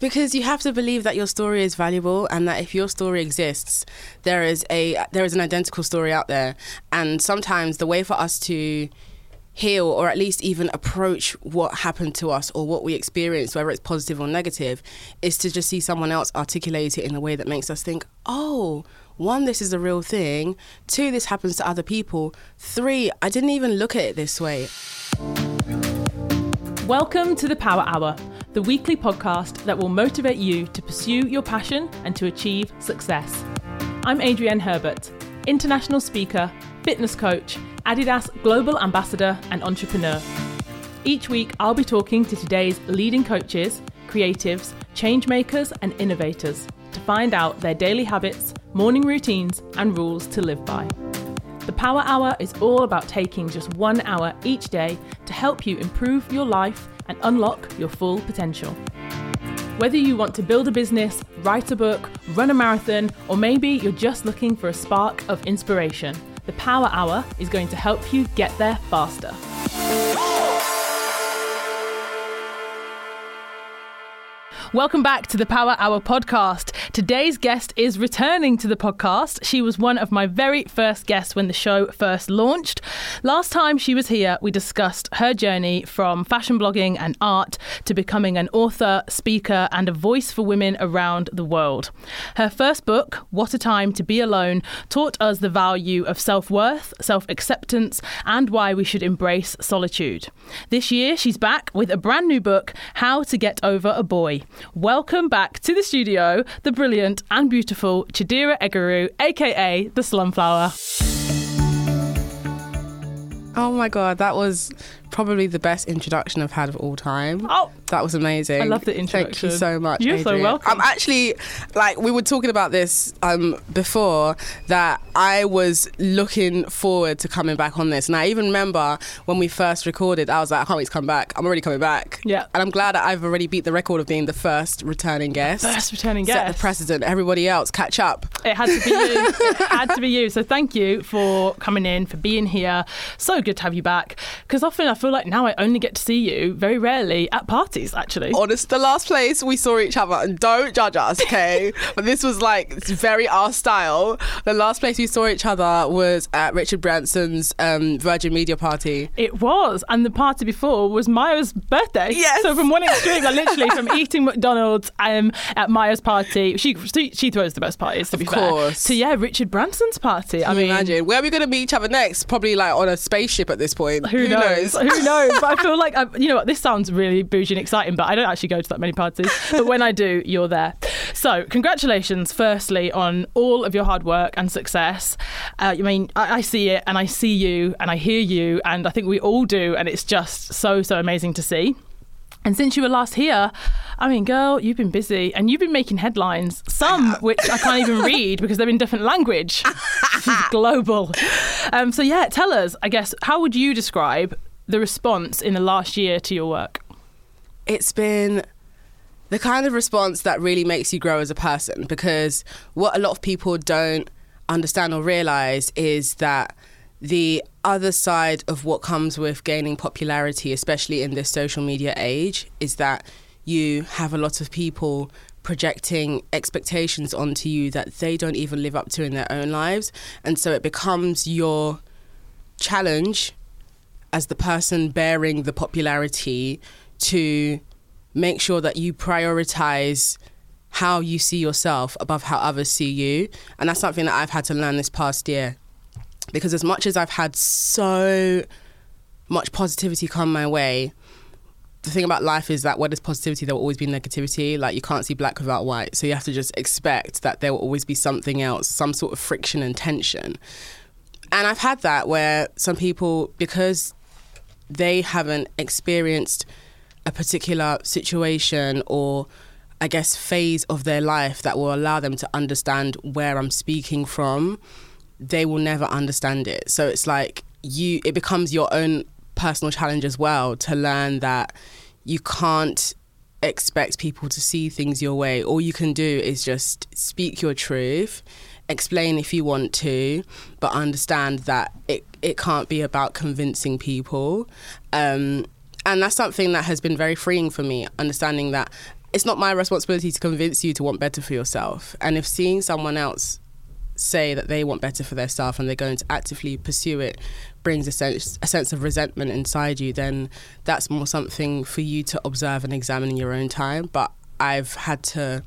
Because you have to believe that your story is valuable and that if your story exists, there is a there is an identical story out there. And sometimes the way for us to heal or at least even approach what happened to us or what we experienced, whether it's positive or negative, is to just see someone else articulate it in a way that makes us think, oh, one, this is a real thing. Two, this happens to other people. Three, I didn't even look at it this way. Welcome to the Power Hour, the weekly podcast that will motivate you to pursue your passion and to achieve success. I'm Adrienne Herbert, international speaker, fitness coach, Adidas Global Ambassador, and entrepreneur. Each week, I'll be talking to today's leading coaches, creatives, change makers, and innovators to find out their daily habits, morning routines, and rules to live by. The Power Hour is all about taking just one hour each day to help you improve your life and unlock your full potential. Whether you want to build a business, write a book, run a marathon, or maybe you're just looking for a spark of inspiration, the Power Hour is going to help you get there faster. Welcome back to the Power Hour podcast. Today's guest is returning to the podcast. She was one of my very first guests when the show first launched. Last time she was here, we discussed her journey from fashion blogging and art to becoming an author, speaker, and a voice for women around the world. Her first book, What a Time to Be Alone, taught us the value of self worth, self acceptance, and why we should embrace solitude. This year, she's back with a brand new book, How to Get Over a Boy. Welcome back to the studio, the brilliant and beautiful Chidera Eggerue, aka the Slumflower. Oh my god, that was probably the best introduction I've had of all time. Oh, That was amazing. I love the introduction. Thank you so much. You're so welcome. I'm actually like we were talking about this um, before that I was looking forward to coming back on this, and I even remember when we first recorded, I was like, I can't wait to come back. I'm already coming back. Yeah. and I'm glad that I've already beat the record of being the first returning guest. First returning guest. Set the precedent. Everybody else, catch up. It had to be you. It had to be you. So thank you for coming in, for being here. So good to have you back. Because often I feel like now I only get to see you very rarely at parties, actually. honest, the last place we saw each other, and don't judge us, okay? but this was like it's very our style. The last place we saw each other was at Richard Branson's um, Virgin Media Party. It was. And the party before was Maya's birthday. Yes. So from one extreme, like literally from eating McDonald's um, at Maya's party, she, she she throws the best parties, to be course. fair. To, yeah, Richard Branson's party. I mean, imagine where are we going to meet each other next? Probably like on a spaceship at this point. Who, knows? Who knows? But I feel like, I, you know what, this sounds really bougie and exciting, but I don't actually go to that many parties. But when I do, you're there. So, congratulations, firstly, on all of your hard work and success. Uh, I mean, I, I see it and I see you and I hear you, and I think we all do, and it's just so, so amazing to see. And since you were last here, I mean, girl, you've been busy and you've been making headlines, some which I can't even read because they're in different language. Global. Um, so, yeah, tell us, I guess, how would you describe the response in the last year to your work? it's been the kind of response that really makes you grow as a person because what a lot of people don't understand or realize is that the other side of what comes with gaining popularity, especially in this social media age, is that you have a lot of people projecting expectations onto you that they don't even live up to in their own lives. And so it becomes your challenge as the person bearing the popularity to make sure that you prioritize how you see yourself above how others see you. And that's something that I've had to learn this past year. Because as much as I've had so much positivity come my way, the thing about life is that where there's positivity, there will always be negativity. Like you can't see black without white. So you have to just expect that there will always be something else, some sort of friction and tension. And I've had that where some people, because they haven't experienced a particular situation or I guess phase of their life that will allow them to understand where I'm speaking from, they will never understand it. So it's like you it becomes your own personal challenge as well to learn that you can't expect people to see things your way. All you can do is just speak your truth, explain if you want to, but understand that it, it can't be about convincing people. Um, and that's something that has been very freeing for me, understanding that it's not my responsibility to convince you to want better for yourself. And if seeing someone else say that they want better for their self and they're going to actively pursue it brings a sense a sense of resentment inside you, then that's more something for you to observe and examine in your own time. But I've had to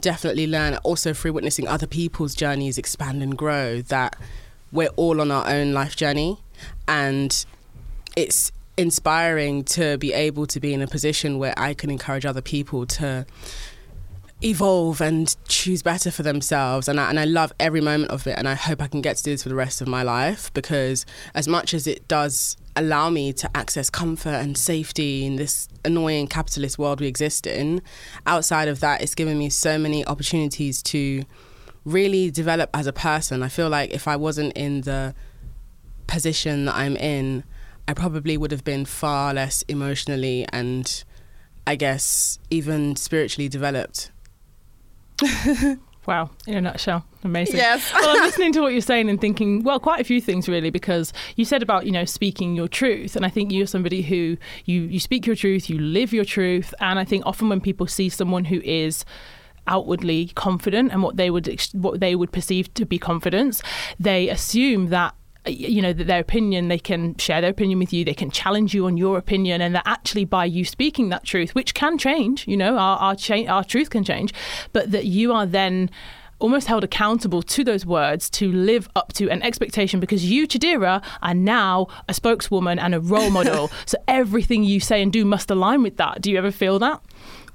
definitely learn also through witnessing other people's journeys expand and grow that we're all on our own life journey and it's inspiring to be able to be in a position where I can encourage other people to evolve and choose better for themselves. And I, and I love every moment of it and I hope I can get to do this for the rest of my life because as much as it does allow me to access comfort and safety in this annoying capitalist world we exist in outside of that it's given me so many opportunities to really develop as a person I feel like if I wasn't in the position that I'm in I probably would have been far less emotionally and I guess even spiritually developed. Wow, in a nutshell. Amazing. Yes. well, I'm listening to what you're saying and thinking, well, quite a few things really, because you said about, you know, speaking your truth. And I think you're somebody who you, you speak your truth, you live your truth. And I think often when people see someone who is outwardly confident and what they would what they would perceive to be confidence, they assume that you know that their opinion they can share their opinion with you they can challenge you on your opinion and that actually by you speaking that truth which can change you know our our, cha- our truth can change but that you are then almost held accountable to those words to live up to an expectation because you Chidera are now a spokeswoman and a role model. So everything you say and do must align with that. Do you ever feel that?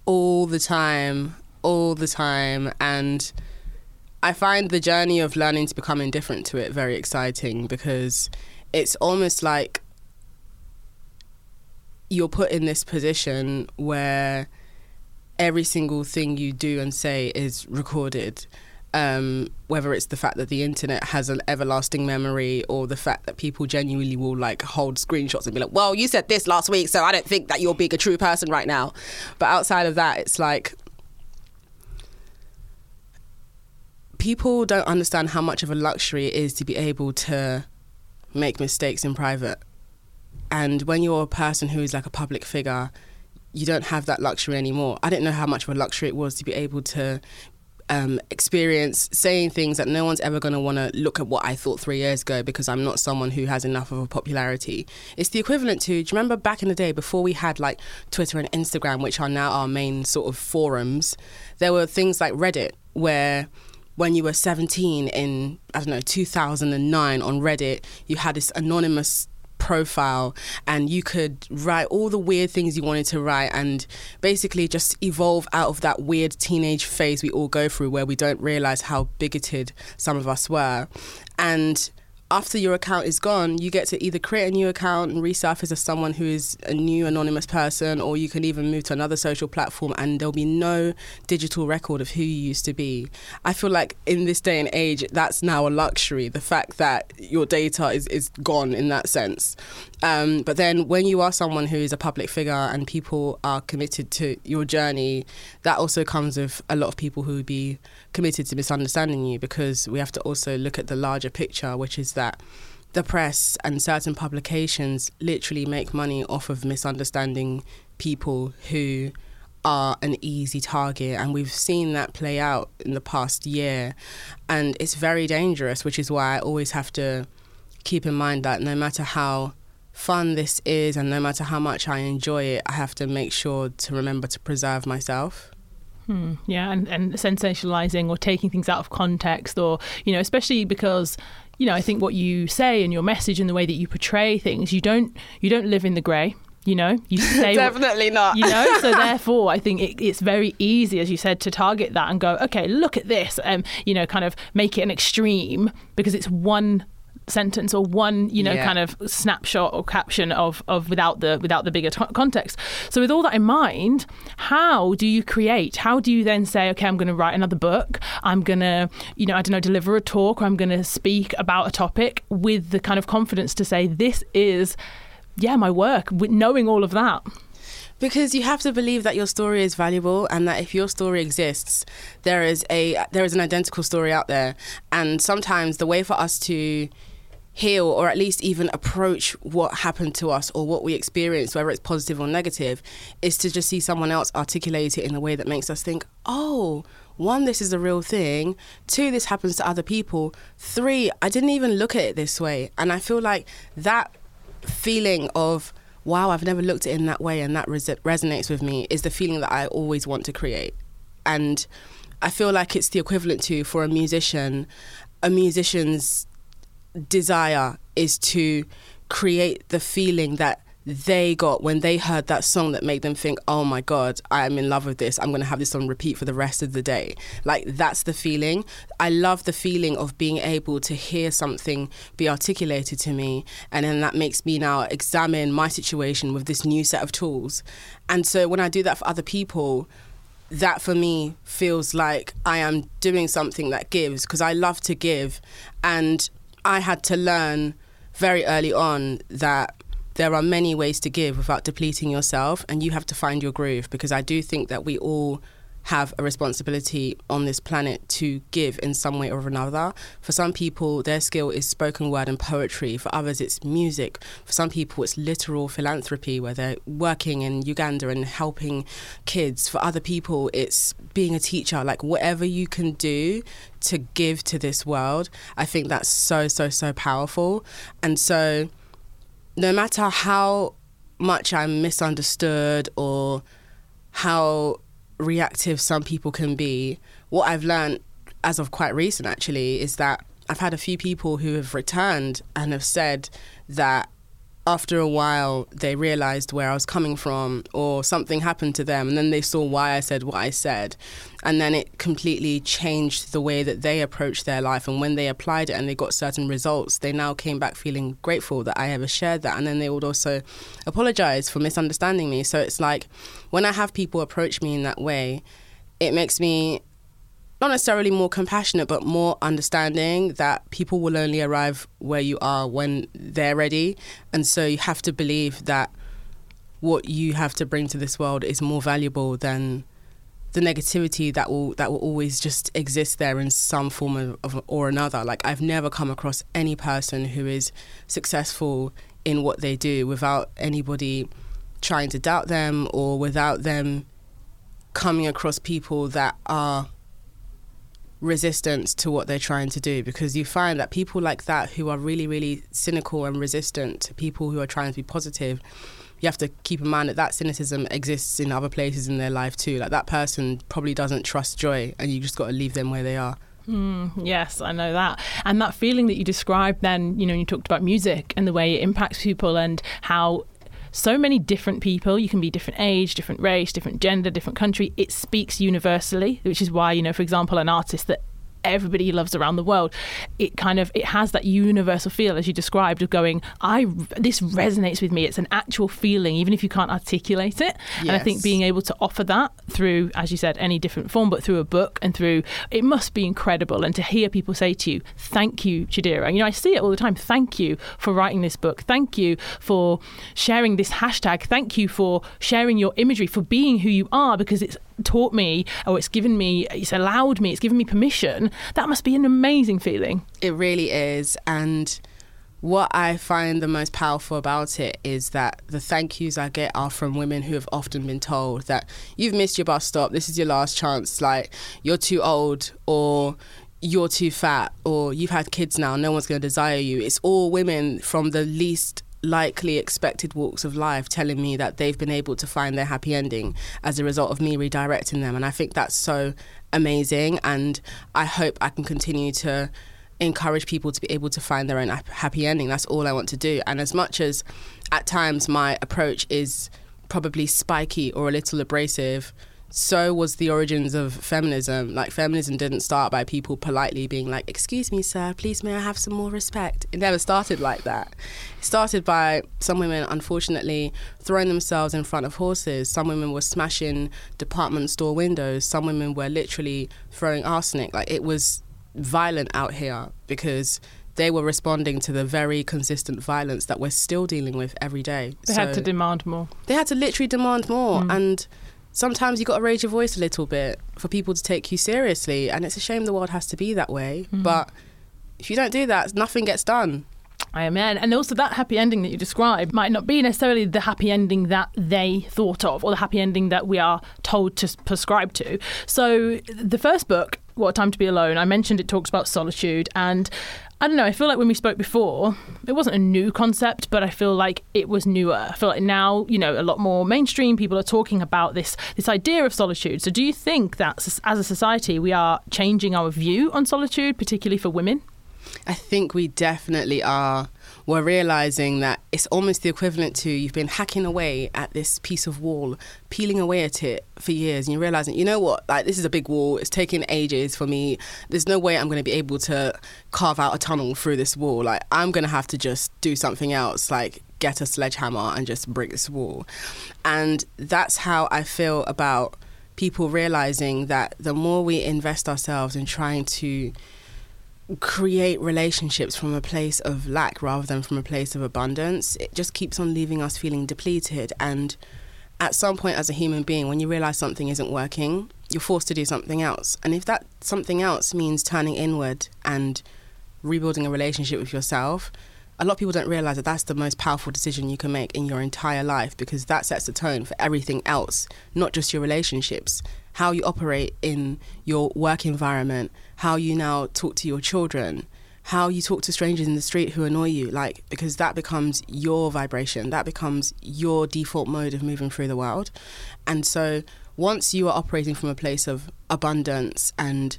All the time all the time and I find the journey of learning to become indifferent to it very exciting because it's almost like you're put in this position where every single thing you do and say is recorded. Um, whether it's the fact that the internet has an everlasting memory or the fact that people genuinely will like hold screenshots and be like, well, you said this last week, so I don't think that you're being a true person right now. But outside of that, it's like people don't understand how much of a luxury it is to be able to make mistakes in private. And when you're a person who is like a public figure, you don't have that luxury anymore. I didn't know how much of a luxury it was to be able to um, experience saying things that no one's ever going to want to look at what I thought three years ago because I'm not someone who has enough of a popularity. It's the equivalent to, do you remember back in the day before we had like Twitter and Instagram, which are now our main sort of forums, there were things like Reddit where when you were 17 in, I don't know, 2009 on Reddit, you had this anonymous profile and you could write all the weird things you wanted to write and basically just evolve out of that weird teenage phase we all go through where we don't realize how bigoted some of us were. And after your account is gone, you get to either create a new account and resurface as someone who is a new anonymous person, or you can even move to another social platform and there'll be no digital record of who you used to be. I feel like in this day and age, that's now a luxury, the fact that your data is, is gone in that sense. Um, but then when you are someone who is a public figure and people are committed to your journey, that also comes with a lot of people who would be committed to misunderstanding you because we have to also look at the larger picture, which is that the press and certain publications literally make money off of misunderstanding people who are an easy target. And we've seen that play out in the past year. And it's very dangerous which is why I always have to keep in mind that no matter how fun this is and no matter how much I enjoy it I have to make sure to remember to preserve myself Hmm, yeah, and, and sensationalizing or taking things out of context, or, you know, especially because you know, I think what you say and your message and the way that you portray things, you don't you don't live in the grey. You know, you say definitely not. You know, so therefore, I think it, it's very easy, as you said, to target that and go, okay, look at this, and um, you know, kind of make it an extreme because it's one sentence or one you know yeah. kind of snapshot or caption of of without the without the bigger t- context. So with all that in mind how do you create? How do you then say okay i'm going to write another book. I'm going to you know i don't know deliver a talk or i'm going to speak about a topic with the kind of confidence to say this is yeah my work with knowing all of that? Because you have to believe that your story is valuable and that if your story exists there is a there is an identical story out there. And sometimes the way for us to heal or at least even approach what happened to us or what we experienced, whether it's positive or negative, is to just see someone else articulate it in a way that makes us think, oh, one, this is a real thing. Two, this happens to other people. Three, I didn't even look at it this way. And I feel like that feeling of, wow, I've never looked at it in that way and that res- resonates with me is the feeling that I always want to create. And I feel like it's the equivalent to, for a musician, a musician's desire is to create the feeling that they got when they heard that song that made them think, oh my God, I'm in love with this. I'm going to have this on repeat for the rest of the day. Like, that's the feeling. I love the feeling of being able to hear something be articulated to me. And then that makes me now examine my situation with this new set of tools. And so when I do that for other people, that for me feels like I am doing something that gives because I love to give. And I had to learn very early on that there are many ways to give without depleting yourself, and you have to find your groove because I do think that we all have a responsibility on this planet to give in some way or another. For some people, their skill is spoken word and poetry. For others, it's music. For some people, it's literal philanthropy, where they're working in Uganda and helping kids. For other people, it's being a teacher. Like, whatever you can do to give to this world, I think that's so, so, so powerful. And so, no matter how much I'm misunderstood or how reactive some people can be, what I've learned as of quite recent actually is that I've had a few people who have returned and have said that after a while they realized where I was coming from or something happened to them. And then they saw why I said what I said. And then it completely changed the way that they approached their life. And when they applied it and they got certain results they now came back feeling grateful that I ever shared that. And then they would also apologize for misunderstanding me. So it's like when I have people approach me in that way it makes me not necessarily more compassionate, but more understanding that people will only arrive where you are when they're ready. And so you have to believe that what you have to bring to this world is more valuable than the negativity that will that will always just exist there in some form of, of, or another. Like I've never come across any person who is successful in what they do without anybody trying to doubt them or without them coming across people that are resistance to what they're trying to do because you find that people like that who are really really cynical and resistant to people who are trying to be positive you have to keep in mind that that cynicism exists in other places in their life too like that person probably doesn't trust joy and you just got to leave them where they are Mm, yes, I know that. And that feeling that you described then, you know, you talked about music and the way it impacts people and how so many different people. You can be different age, different race, different gender, different country. It speaks universally, which is why, you know, for example, an artist that everybody loves around the world it kind of it has that universal feel as you described of going i this resonates with me. It's an actual feeling even if you can't articulate it. Yes. and i think being able to offer that through as you said any different form but through a book and through it must be incredible. And to hear people say to you thank you chidera. You know i see it all the time. Thank you for writing this book. Thank you for sharing this hashtag. Thank you for sharing your imagery for being who you are because it's taught me or it's given me it's allowed me it's given me permission that must be an amazing feeling. It really is. And what I find the most powerful about it is that the thank yous I get are from women who have often been told that you've missed your bus stop, this is your last chance, like you're too old or you're too fat or you've had kids now, no one's going to desire you. It's all women from the least likely expected walks of life telling me that they've been able to find their happy ending as a result of me redirecting them. And I think that's so amazing. And I hope I can continue to encourage people to be able to find their own happy ending. That's all I want to do. And as much as at times my approach is probably spiky or a little abrasive, so was the origins of feminism. Like feminism didn't start by people politely being like, "Excuse me, sir, please may I have some more respect." It never started like that. It started by some women unfortunately throwing themselves in front of horses. Some women were smashing department store windows. Some women were literally throwing arsenic. Like it was violent out here because they were responding to the very consistent violence that we're still dealing with every day. They so had to demand more. They had to literally demand more mm. and sometimes you got to raise your voice a little bit for people to take you seriously. And it's a shame the world has to be that way. Mm-hmm. But if you don't do that, nothing gets done. Amen. And also, that happy ending that you described might not be necessarily the happy ending that they thought of or the happy ending that we are told to prescribe to. So, the first book, What a Time to Be Alone, I mentioned it talks about solitude. And I don't know, I feel like when we spoke before, it wasn't a new concept, but I feel like it was newer. I feel like now, you know, a lot more mainstream people are talking about this this idea of solitude. So do you think that as a society we are changing our view on solitude, particularly for women? I think we definitely are. We're realizing that it's almost the equivalent to you've been hacking away at this piece of wall, peeling away at it for years, and you're realizing, you know what, like this is a big wall. It's taking ages for me. There's no way I'm going to be able to carve out a tunnel through this wall. Like I'm going to have to just do something else, like get a sledgehammer and just break this wall. And that's how I feel about people realizing that the more we invest ourselves in trying to create relationships from a place of lack rather than from a place of abundance, it just keeps on leaving us feeling depleted. And at some point, as a human being, when you realize something isn't working, you're forced to do something else. And if that something else means turning inward and rebuilding a relationship with yourself, a lot of people don't realize that that's the most powerful decision you can make in your entire life because that sets the tone for everything else, not just your relationships how you operate in your work environment, how you now talk to your children, how you talk to strangers in the street who annoy you, like, because that becomes your vibration, that becomes your default mode of moving through the world. And so once you are operating from a place of abundance and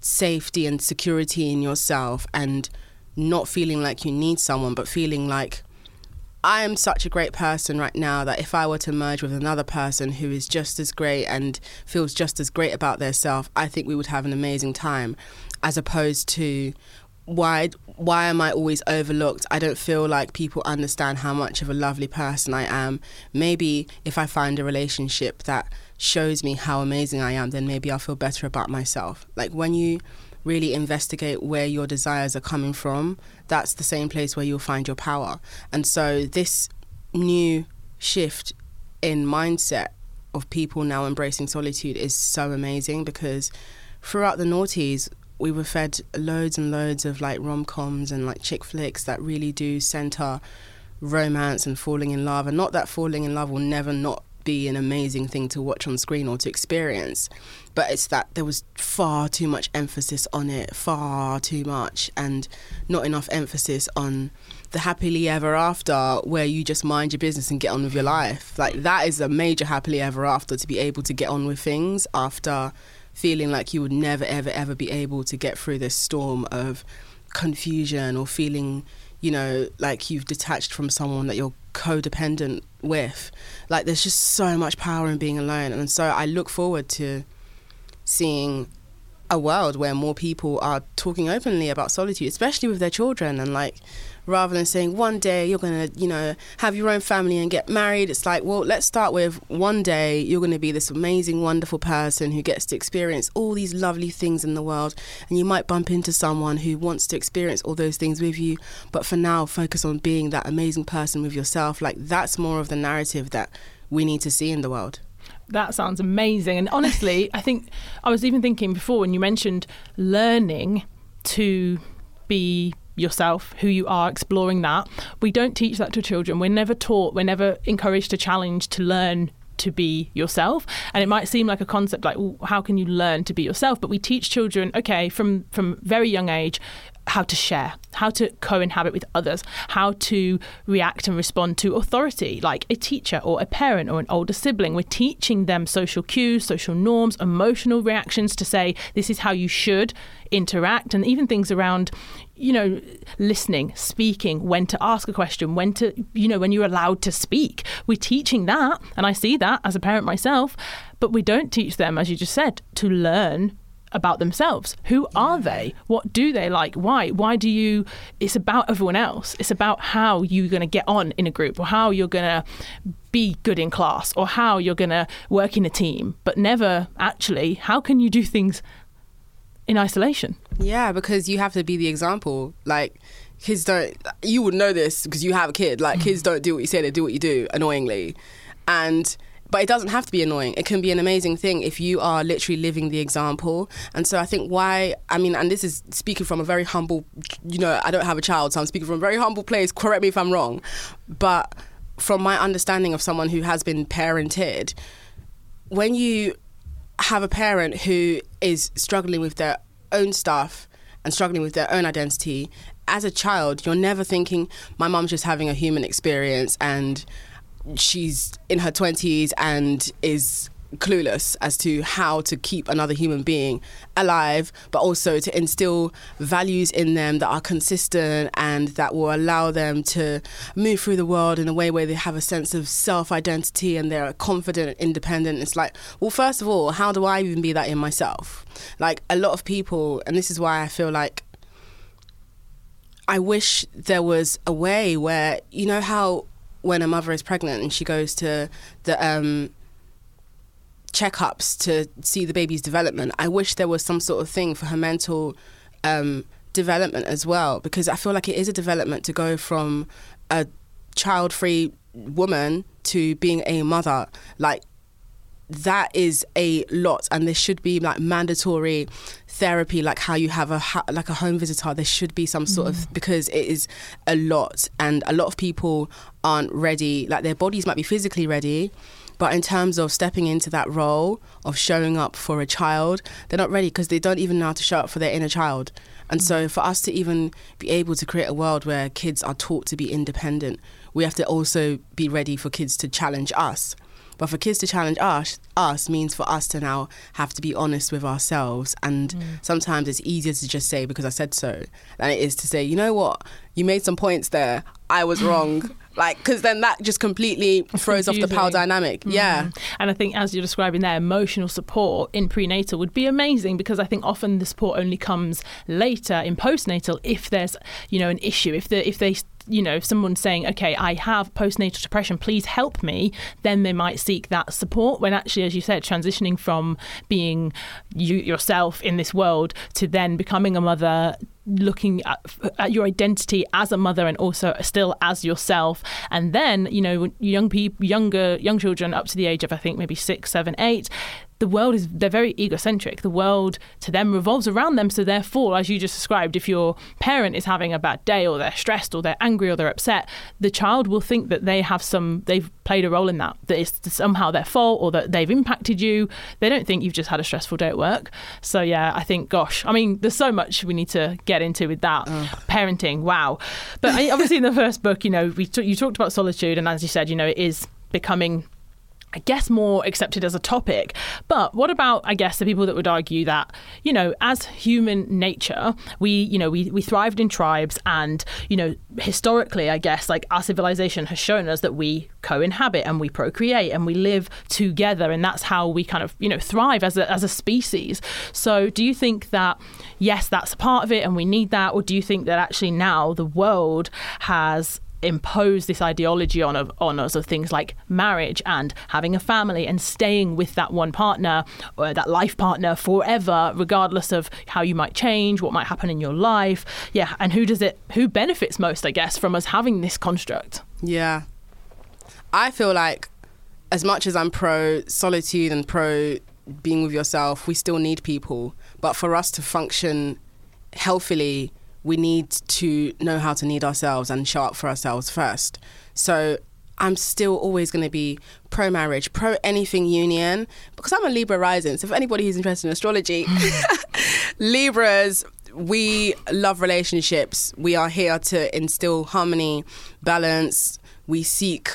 safety and security in yourself and not feeling like you need someone, but feeling like I am such a great person right now that if I were to merge with another person who is just as great and feels just as great about their self, I think we would have an amazing time. As opposed to why why am I always overlooked? I don't feel like people understand how much of a lovely person I am. Maybe if I find a relationship that shows me how amazing I am, then maybe I'll feel better about myself. Like when you really investigate where your desires are coming from, that's the same place where you'll find your power. And so, this new shift in mindset of people now embracing solitude is so amazing because throughout the noughties, we were fed loads and loads of like rom coms and like chick flicks that really do center romance and falling in love. And not that falling in love will never not be an amazing thing to watch on screen or to experience. But it's that there was far too much emphasis on it, far too much, and not enough emphasis on the happily ever after where you just mind your business and get on with your life. Like that is a major happily ever after to be able to get on with things after feeling like you would never ever ever be able to get through this storm of confusion or feeling you know like you've detached from someone that you're codependent with. Like there's just so much power in being alone. And so I look forward to seeing a world where more people are talking openly about solitude, especially with their children and like rather than saying one day you're to, you know, have your own family and get married. It's like, well, let's start with one day you're to be this amazing, wonderful person who gets to experience all these lovely things in the world. And you might bump into someone who wants to experience all those things with you. But for now, focus on being that amazing person with yourself. Like, that's more of the narrative that we need to see in the world. That sounds amazing. And honestly, I think I was even thinking before when you mentioned learning to be yourself, who you are, exploring that. We don't teach that to children. We're never taught, we're never encouraged to challenge, to learn to be yourself and it might seem like a concept like well, how can you learn to be yourself but we teach children okay from from very young age how to share, how to co inhabit with others, how to react and respond to authority, like a teacher or a parent or an older sibling. We're teaching them social cues, social norms, emotional reactions to say this is how you should interact, and even things around, you know, listening, speaking, when to ask a question, when to, you know, when you're allowed to speak. We're teaching that, and I see that as a parent myself, but we don't teach them, as you just said, to learn about themselves. Who are they? What do they like? Why? Why do you? It's about everyone else. It's about how you're going to get on in a group or how you're going to be good in class or how you're going to work in a team, but never actually how can you do things in isolation? Yeah, because you have to be the example. Like, kids don't, you would know this because you have a kid. Like, kids mm. don't do what you say, they do what you do, annoyingly. And but it doesn't have to be annoying. It can be an amazing thing if you are literally living the example. And so I think why, I mean, and this is speaking from a very humble, you know, I don't have a child, so I'm speaking from a very humble place. Correct me if I'm wrong. But from my understanding of someone who has been parented, when you have a parent who is struggling with their own stuff and struggling with their own identity, as a child, you're never thinking, my mom's just having a human experience and she's in her 20s and is clueless as to how to keep another human being alive, but also to instill values in them that are consistent and that will allow them to move through the world in a way where they have a sense of self identity and they're confident and independent. It's like, well, first of all, how do I even be that in myself? Like, a lot of people, and this is why I feel like I wish there was a way where, you know, how when a mother is pregnant and she goes to the um, checkups to see the baby's development. I wish there was some sort of thing for her mental um, development as well, because I feel like it is a development to go from a child free woman to being a mother. Like, that is a lot, and there should be like mandatory therapy, like how you have a like a home visitor. There should be some sort mm. of because it is a lot, and a lot of people aren't ready. Like their bodies might be physically ready, but in terms of stepping into that role of showing up for a child, they're not ready because they don't even know how to show up for their inner child. And mm. so, for us to even be able to create a world where kids are taught to be independent, we have to also be ready for kids to challenge us. But for kids to challenge us, us means for us to now have to be honest with ourselves. And mm. sometimes it's easier to just say because I said so than it is to say, you know what, you made some points there. I was wrong. like because then that just completely throws off the power dynamic mm. yeah and i think as you're describing there emotional support in prenatal would be amazing because i think often the support only comes later in postnatal if there's you know an issue if the if they you know, if someone's saying, okay, I have postnatal depression, please help me, then they might seek that support. When actually, as you said, transitioning from being you yourself in this world to then becoming a mother looking at, at, your identity as a mother and also still as yourself and then you know young people younger young children up to the age of i think maybe six seven eight the world is they're very egocentric. The world to them revolves around them. So therefore as you just described if your parent is having a bad day or they're stressed or they're angry or they're upset the child will think that they have some they've played a role in that that it's somehow their fault or that they've impacted you. They don't think you've just had a stressful day at work. So yeah i think gosh i mean there's so much we need to get into with that parenting. Wow. But obviously in the first book you know we t- you talked about solitude and as you said you know it is becoming I guess more accepted as a topic. But what about, I guess, the people that would argue that, you know, as human nature, we, you know, we, we thrived in tribes and, you know, historically, I guess, like our civilization has shown us that we co inhabit and we procreate and we live together. And that's how we kind of, you know, thrive as a, as a species. So do you think that, yes, that's a part of it and we need that? Or do you think that actually now the world has impose this ideology on, on us of things like marriage and having a family and staying with that one partner or that life partner forever, regardless of how you might change, what might happen in your life. Yeah, and who does it, who benefits most, I guess, from us having this construct? Yeah. I feel like as much as I'm pro solitude and pro being with yourself, we still need people. But for us to function healthily, we need to know how to need ourselves and show up for ourselves first. So I'm still always going to be pro marriage, pro anything union, because I'm a Libra rising. So if anybody who's interested in astrology, Libras, we love relationships. We are here to instill harmony, balance. We seek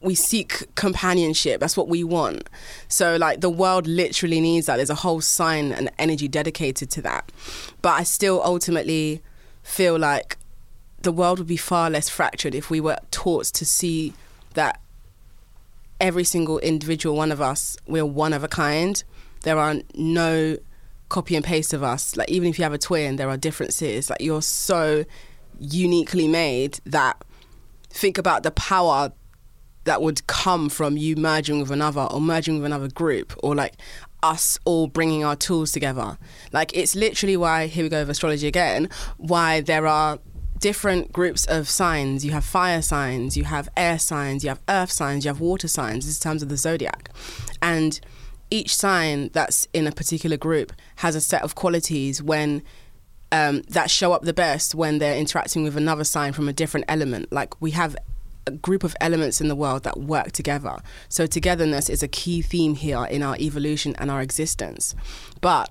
we seek companionship. That's what we want. So like the world literally needs that. There's a whole sign and energy dedicated to that. But I still ultimately feel like the world would be far less fractured if we were taught to see that every single individual one of us, we're one of a kind. There are no copy and paste of us. Like even if you have a twin, there are differences. Like you're so uniquely made that think about the power that would come from you merging with another or merging with another group or like us all bringing our tools together. Like it's literally why here we go with astrology again. Why there are different groups of signs. You have fire signs, you have air signs, you have earth signs, you have water signs. This is in terms of the zodiac. And each sign that's in a particular group has a set of qualities when um, that show up the best when they're interacting with another sign from a different element. Like we have a group of elements in the world that work together. So togetherness is a key theme here in our evolution and our existence. But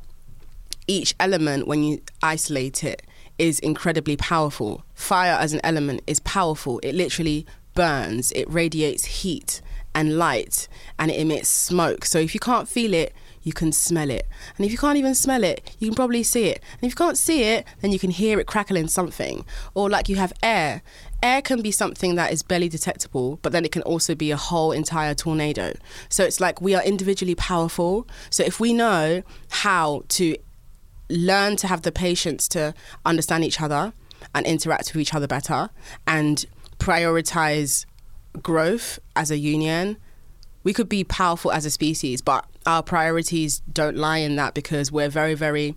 each element, when you isolate it, is incredibly powerful. Fire as an element is powerful. It literally burns, it radiates heat and light, and it emits smoke. So if you can't feel it, you can smell it. And if you can't even smell it, you can probably see it. And if you can't see it, then you can hear it crackling something. Or like you have air. Air can be something that is barely detectable, but then it can also be a whole entire tornado. So it's like we are individually powerful. So if we know how to learn to have the patience to understand each other and interact with each other better and prioritize growth as a union, we could be powerful as a species, but our priorities don't lie in that because we're very, very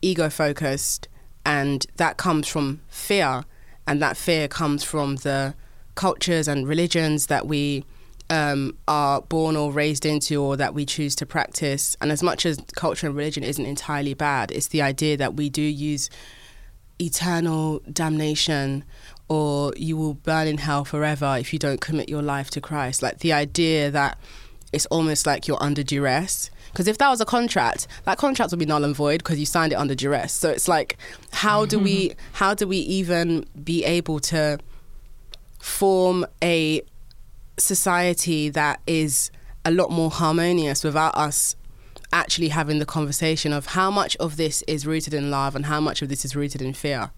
ego focused, and that comes from fear, and that fear comes from the cultures and religions that we um, are born or raised into or that we choose to practice. And as much as culture and religion isn't entirely bad, it's the idea that we do use eternal damnation or you will burn in hell forever if you don't commit your life to Christ. Like the idea that it's almost like you're under duress. Because if that was a contract, that contract would be null and void because you signed it under duress. So it's like, how do we, mm-hmm. how do we even be able to form a society that is a lot more harmonious without us actually having the conversation of how much of this is rooted in love and how much of this is rooted in fear.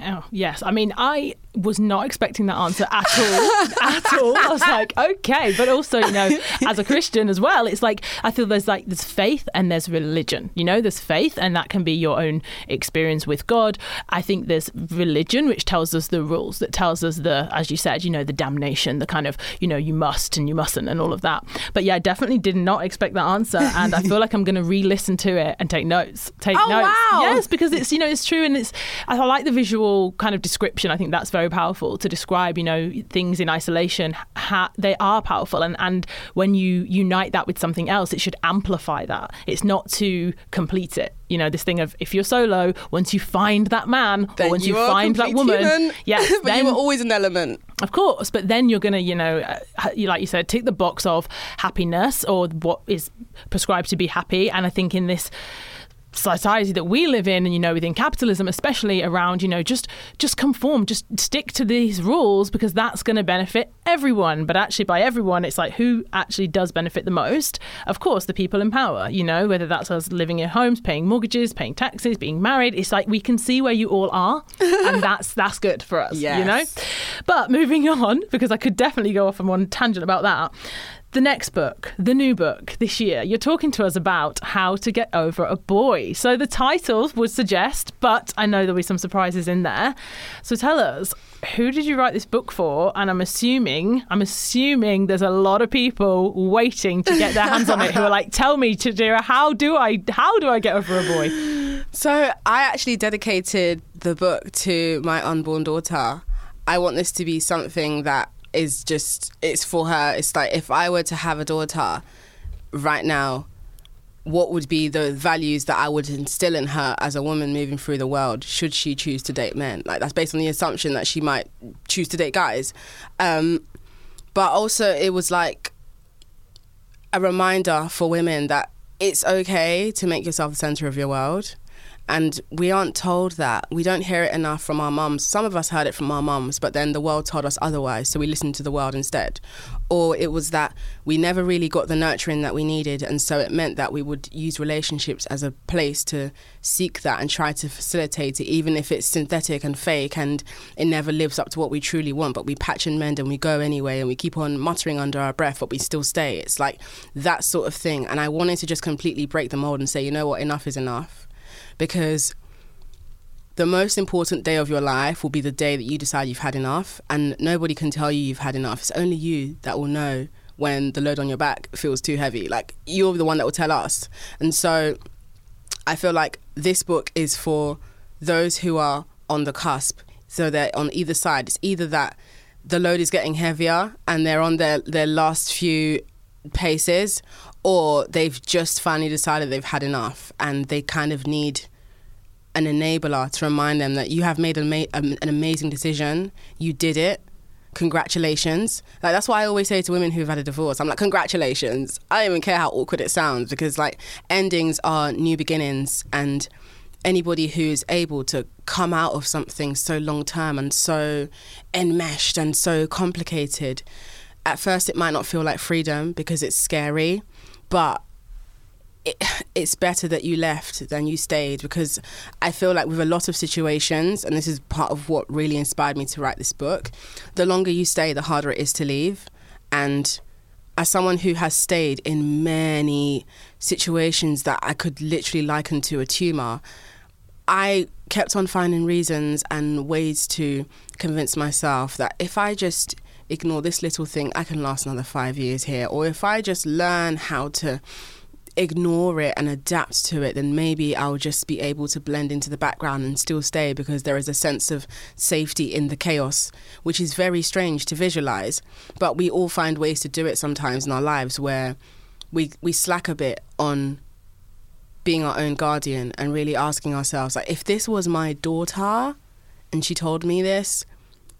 Oh, yes. I mean, I was not expecting that answer at all. at all. I was like, okay. But also, you know, as a Christian as well, it's like, I feel there's like, there's faith and there's religion. You know, there's faith and that can be your own experience with God. I think there's religion, which tells us the rules, that tells us the, as you said, you know, the damnation, the kind of, you know, you must and you mustn't and all of that. But yeah, I definitely did not expect that answer. And I feel like I'm going to re listen to it and take notes. Take oh, notes. Wow. Yes, because it's, you know, it's true. And it's, I like the visual kind of description. I think that's very powerful to describe, you know, things in isolation. Ha- they are powerful, and and when you unite that with something else, it should amplify that. It's not to complete it. You know, this thing of if you're solo, once you find that man then or once you, you find that woman, human. yes, but then you were always an element. of course, but then you're going to, you know, uh, like you said, tick the box of happiness or what is prescribed to be happy. And I think in this society that we live in and you know within capitalism especially around you know just just conform just stick to these rules because that's going to benefit everyone. But actually by everyone it's like who actually does benefit the most? Of course the people in power you know whether that's us living in homes paying mortgages paying taxes being married. It's like we can see where you all are and that's that's good for us yes. you know? But moving on because i could definitely go off on one tangent about that the next book, the new book this year, you're talking to us about how to get over a boy. So the title would suggest, but I know there'll be some surprises in there. So tell us, who did you write this book for? And I'm assuming, I'm assuming there's a lot of people waiting to get their hands on it who are like, tell me, Chidera, how do I, how do I get over a boy? So I actually dedicated the book to my unborn daughter. I want this to be something that is just it's for her. It's like if I were to have a daughter right now, what would be the values that I would instill in her as a woman moving through the world should she choose to date men? Like that's based on the assumption that she might choose to date guys. Um, but also it was like a reminder for women that it's okay to make yourself the center of your world and we aren't told that. We don't hear it enough from our mums. Some of us heard it from our mums, but then the world told us otherwise, so we listened to the world instead. Or it was that we never really got the nurturing that we needed, and so it meant that we would use relationships as a place to seek that and try to facilitate it, even if it's synthetic and fake and it never lives up to what we truly want. But we patch and mend and we go anyway, and we keep on muttering under our breath, but we still stay. It's like that sort of thing. And I wanted to just completely break the mold and say, you know what, enough is enough because the most important day of your life will be the day that you decide you've had enough, and nobody can tell you you've had enough. It's only you that will know when the load on your back feels too heavy. Like, you're the one that will tell us. And so, I feel like this book is for those who are on the cusp, So they're on either side. It's either that the load is getting heavier and they're on their, their last few paces, or they've just finally decided they've had enough and they kind of need an enabler to remind them that you have made an, ama- um, an amazing decision, you did it, congratulations. Like that's why I always say to women who've had a divorce, I'm like, congratulations. I don't even care how awkward it sounds because like endings are new beginnings and anybody who's able to come out of something so long term and so enmeshed and so complicated, at first it might not feel like freedom because it's scary, but it, it's better that you left than you stayed because I feel like with a lot of situations, and this is part of what really inspired me to write this book, the longer you stay, the harder it is to leave. And as someone who has stayed in many situations that I could literally liken to a tumor, I kept on finding reasons and ways to convince myself that if I just ignore this little thing, I can last another five years here. Or if I just learn how to ignore it and adapt to it, then maybe I'll just be able to blend into the background and still stay because there is a sense of safety in the chaos, which is very strange to visualize. But we all find ways to do it sometimes in our lives where we we slack a bit on being our own guardian and really asking ourselves like if this was my daughter and she told me this,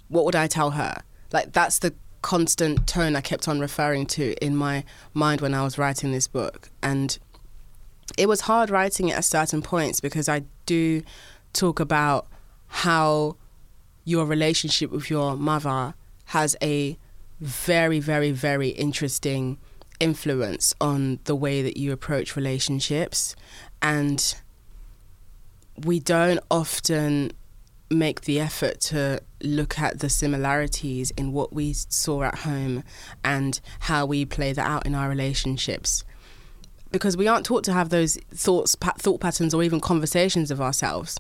what would I tell her? Like that's the constant tone I kept on referring to in my mind when I was writing this book. And it was hard writing it at certain points because I do talk about how your relationship with your mother has a very, very, very interesting influence on the way that you approach relationships. And we don't often make the effort to look at the similarities in what we saw at home and how we play that out in our relationships. Because we aren't taught to have those thoughts thought patterns or even conversations of ourselves.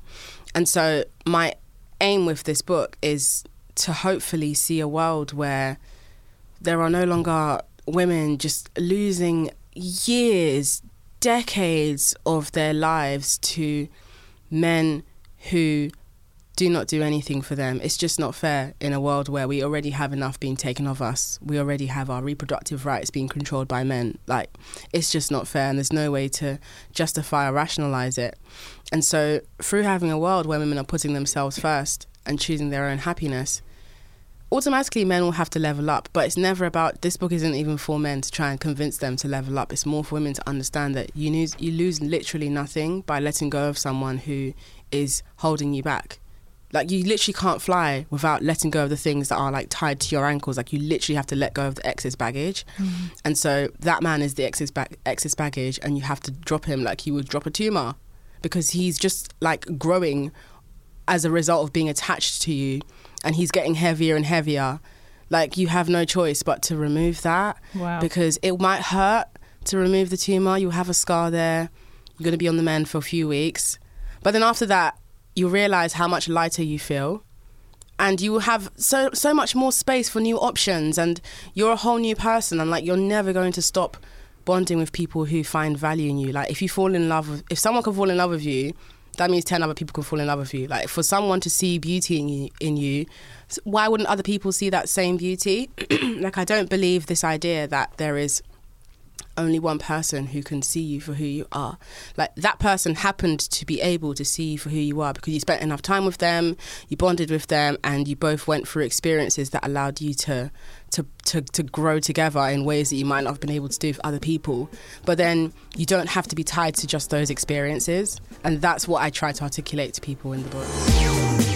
And so my aim with this book is to hopefully see a world where there are no longer women just losing years decades of their lives to men who do not do anything for them. It's just not fair in a world where we already have enough being taken of us. We already have our reproductive rights being controlled by men. Like, it's just not fair, and there's no way to justify or rationalize it. And so, through having a world where women are putting themselves first and choosing their own happiness, automatically men will have to level up. But it's never about this book isn't even for men to try and convince them to level up. It's more for women to understand that you lose, you lose literally nothing by letting go of someone who is holding you back like you literally can't fly without letting go of the things that are like tied to your ankles. Like you literally have to let go of the excess baggage. Mm. And so that man is the excess, excess baggage, and you have to drop him like you would drop a tumor because he's just like growing as a result of being attached to you and he's getting heavier and heavier. Like you have no choice but to remove that wow. because it might hurt to remove the tumor. You have a scar there. You're going to be on the mend for a few weeks. But then after that, you realize how much lighter you feel. And you have so so much more space for new options. And you're a whole new person. And like you're never going to stop bonding with people who find value in you. Like if you fall in love with if someone can fall in love with you that means 10 other people can fall in love with you. Like for someone to see beauty in you, in you why wouldn't other people see that same beauty? Like i don't believe this idea that there is only one person who can see you for who you are. Like that person happened to be able to see you for who you are because you spent enough time with them, you bonded with them, and you both went through experiences that allowed you to to, to, to grow together in ways that you might not have been able to do with other people. But then you don't have to be tied to just those experiences. And that's what I try to articulate to people in the book.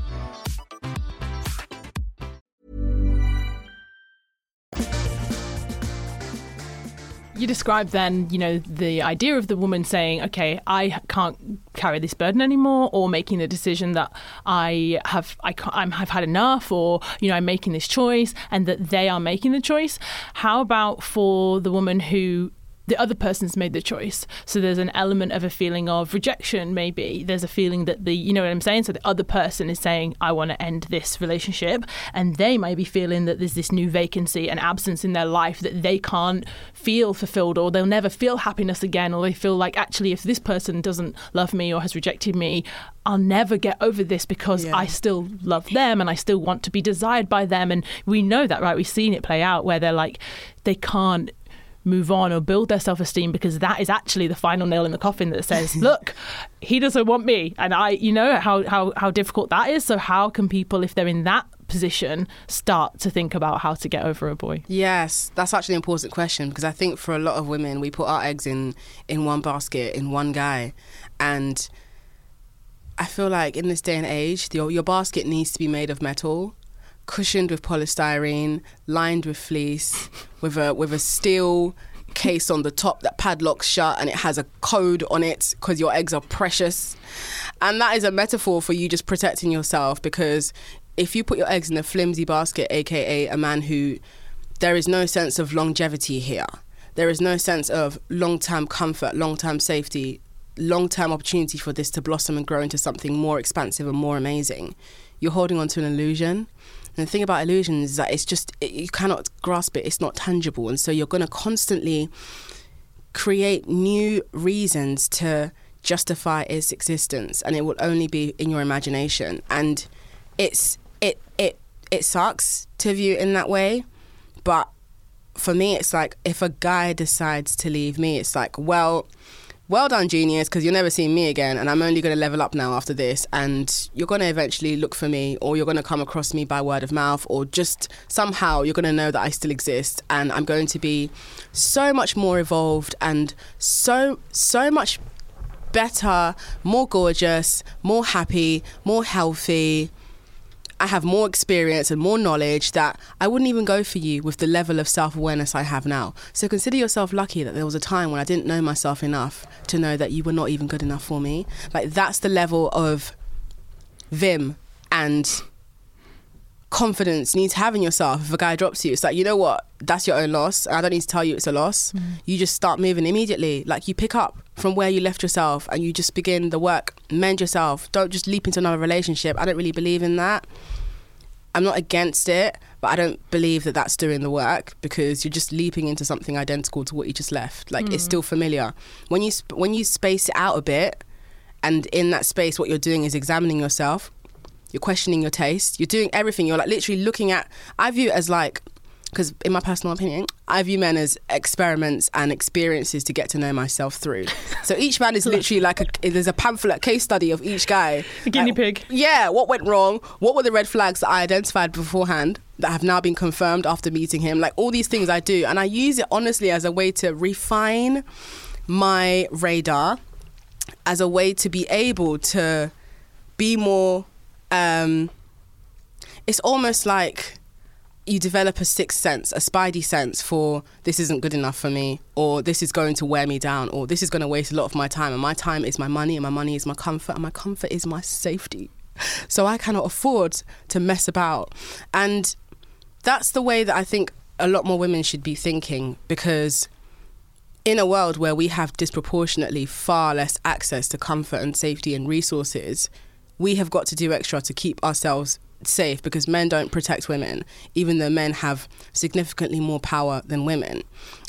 You described then, you know, the idea of the woman saying, "Okay, I can't carry this burden anymore," or making the decision that I have, I I'm, have had enough, or you know, I'm making this choice, and that they are making the choice. How about for the woman who the other person's made the choice. So there's an element of a feeling of rejection, maybe. There's a feeling that the, you know what I'm saying? So the other person is saying, I want to end this relationship. And they may be feeling that there's this new vacancy and absence in their life that they can't feel fulfilled or they'll never feel happiness again. Or they feel like, actually, if this person doesn't love me or has rejected me, I'll never get over this because yeah. I still love them and I still want to be desired by them. And we know that, right? We've seen it play out where they're like, they can't move on or build their self esteem because that is actually the final nail in the coffin that says, look, he doesn't want me. And I, you know, how, how, how difficult that is. So, how can people, if they're in that position, start to think about how to get over a boy? Yes, that's actually an important question because I think for a lot of women, we put our eggs in, in one basket, in one guy. And I feel like in this day and age, your, your basket needs to be made of metal cushioned with polystyrene, lined with fleece, with a with a steel case on the top that padlocks shut and it has a code on it because your eggs are precious. And that is a metaphor for you just protecting yourself because if you put your eggs in a flimsy basket, aka a man who there is no sense of longevity here. There is no sense of long term comfort, long term safety, long term opportunity for this to blossom and grow into something more expansive and more amazing. You're holding on to an illusion. And the thing about illusions is that it's just, it, you cannot grasp it, it's not tangible. And so you're going to constantly create new reasons to justify its existence and it will only be in your imagination and it's it it it sucks to view in that way but for me it's like if a guy decides to leave me it's like well well done, genius, because you're never seeing me again, and I'm only going to level up now after this. And you're going to eventually look for me, or you're going to come across me by word of mouth, or just somehow you're going to know that I still exist, and I'm going to be so much more evolved and so, so much better, more gorgeous, more happy, more healthy I have more experience and more knowledge that I wouldn't even go for you with the level of self awareness I have now. So consider yourself lucky that there was a time when I didn't know myself enough to know that you were not even good enough for me. Like, that's the level of vim and confidence you need to have in yourself if a guy drops you. It's like, you know what? That's your own loss. I don't need to tell you it's a loss. Mm. You just start moving immediately. Like you pick up from where you left yourself and you just begin the work, mend yourself. Don't just leap into another relationship. I don't really believe in that. I'm not against it, but I don't believe that that's doing the work because you're just leaping into something identical to what you just left. Like mm. it's still familiar. When you sp- when you space it out a bit, and in that space, what you're doing is examining yourself you're questioning your taste. You're doing everything. You're like literally looking at. I view it as like, because in my personal opinion, I view men as experiments and experiences to get to know myself through. So each man is literally like a, there's a pamphlet case study of each guy. A guinea pig. Yeah. What went wrong? What were the red flags that I identified beforehand? that have now been confirmed after meeting him. Like all these things I do. And I use it honestly as a way to refine my radar, as a way to be able to be more um, it's almost like you develop a sixth sense, a spidey sense for this isn't good enough for me, or this is going to wear me down, or this is going to waste a lot of my time, and my time is my money, and my money is my comfort, and my comfort is my safety. So I cannot afford to mess about. And that's the way that I think a lot more women should be thinking because in a world where we have disproportionately far less access to comfort and safety and resources, we have got to do extra to keep ourselves safe because men don't protect women, even though men have significantly more power than women.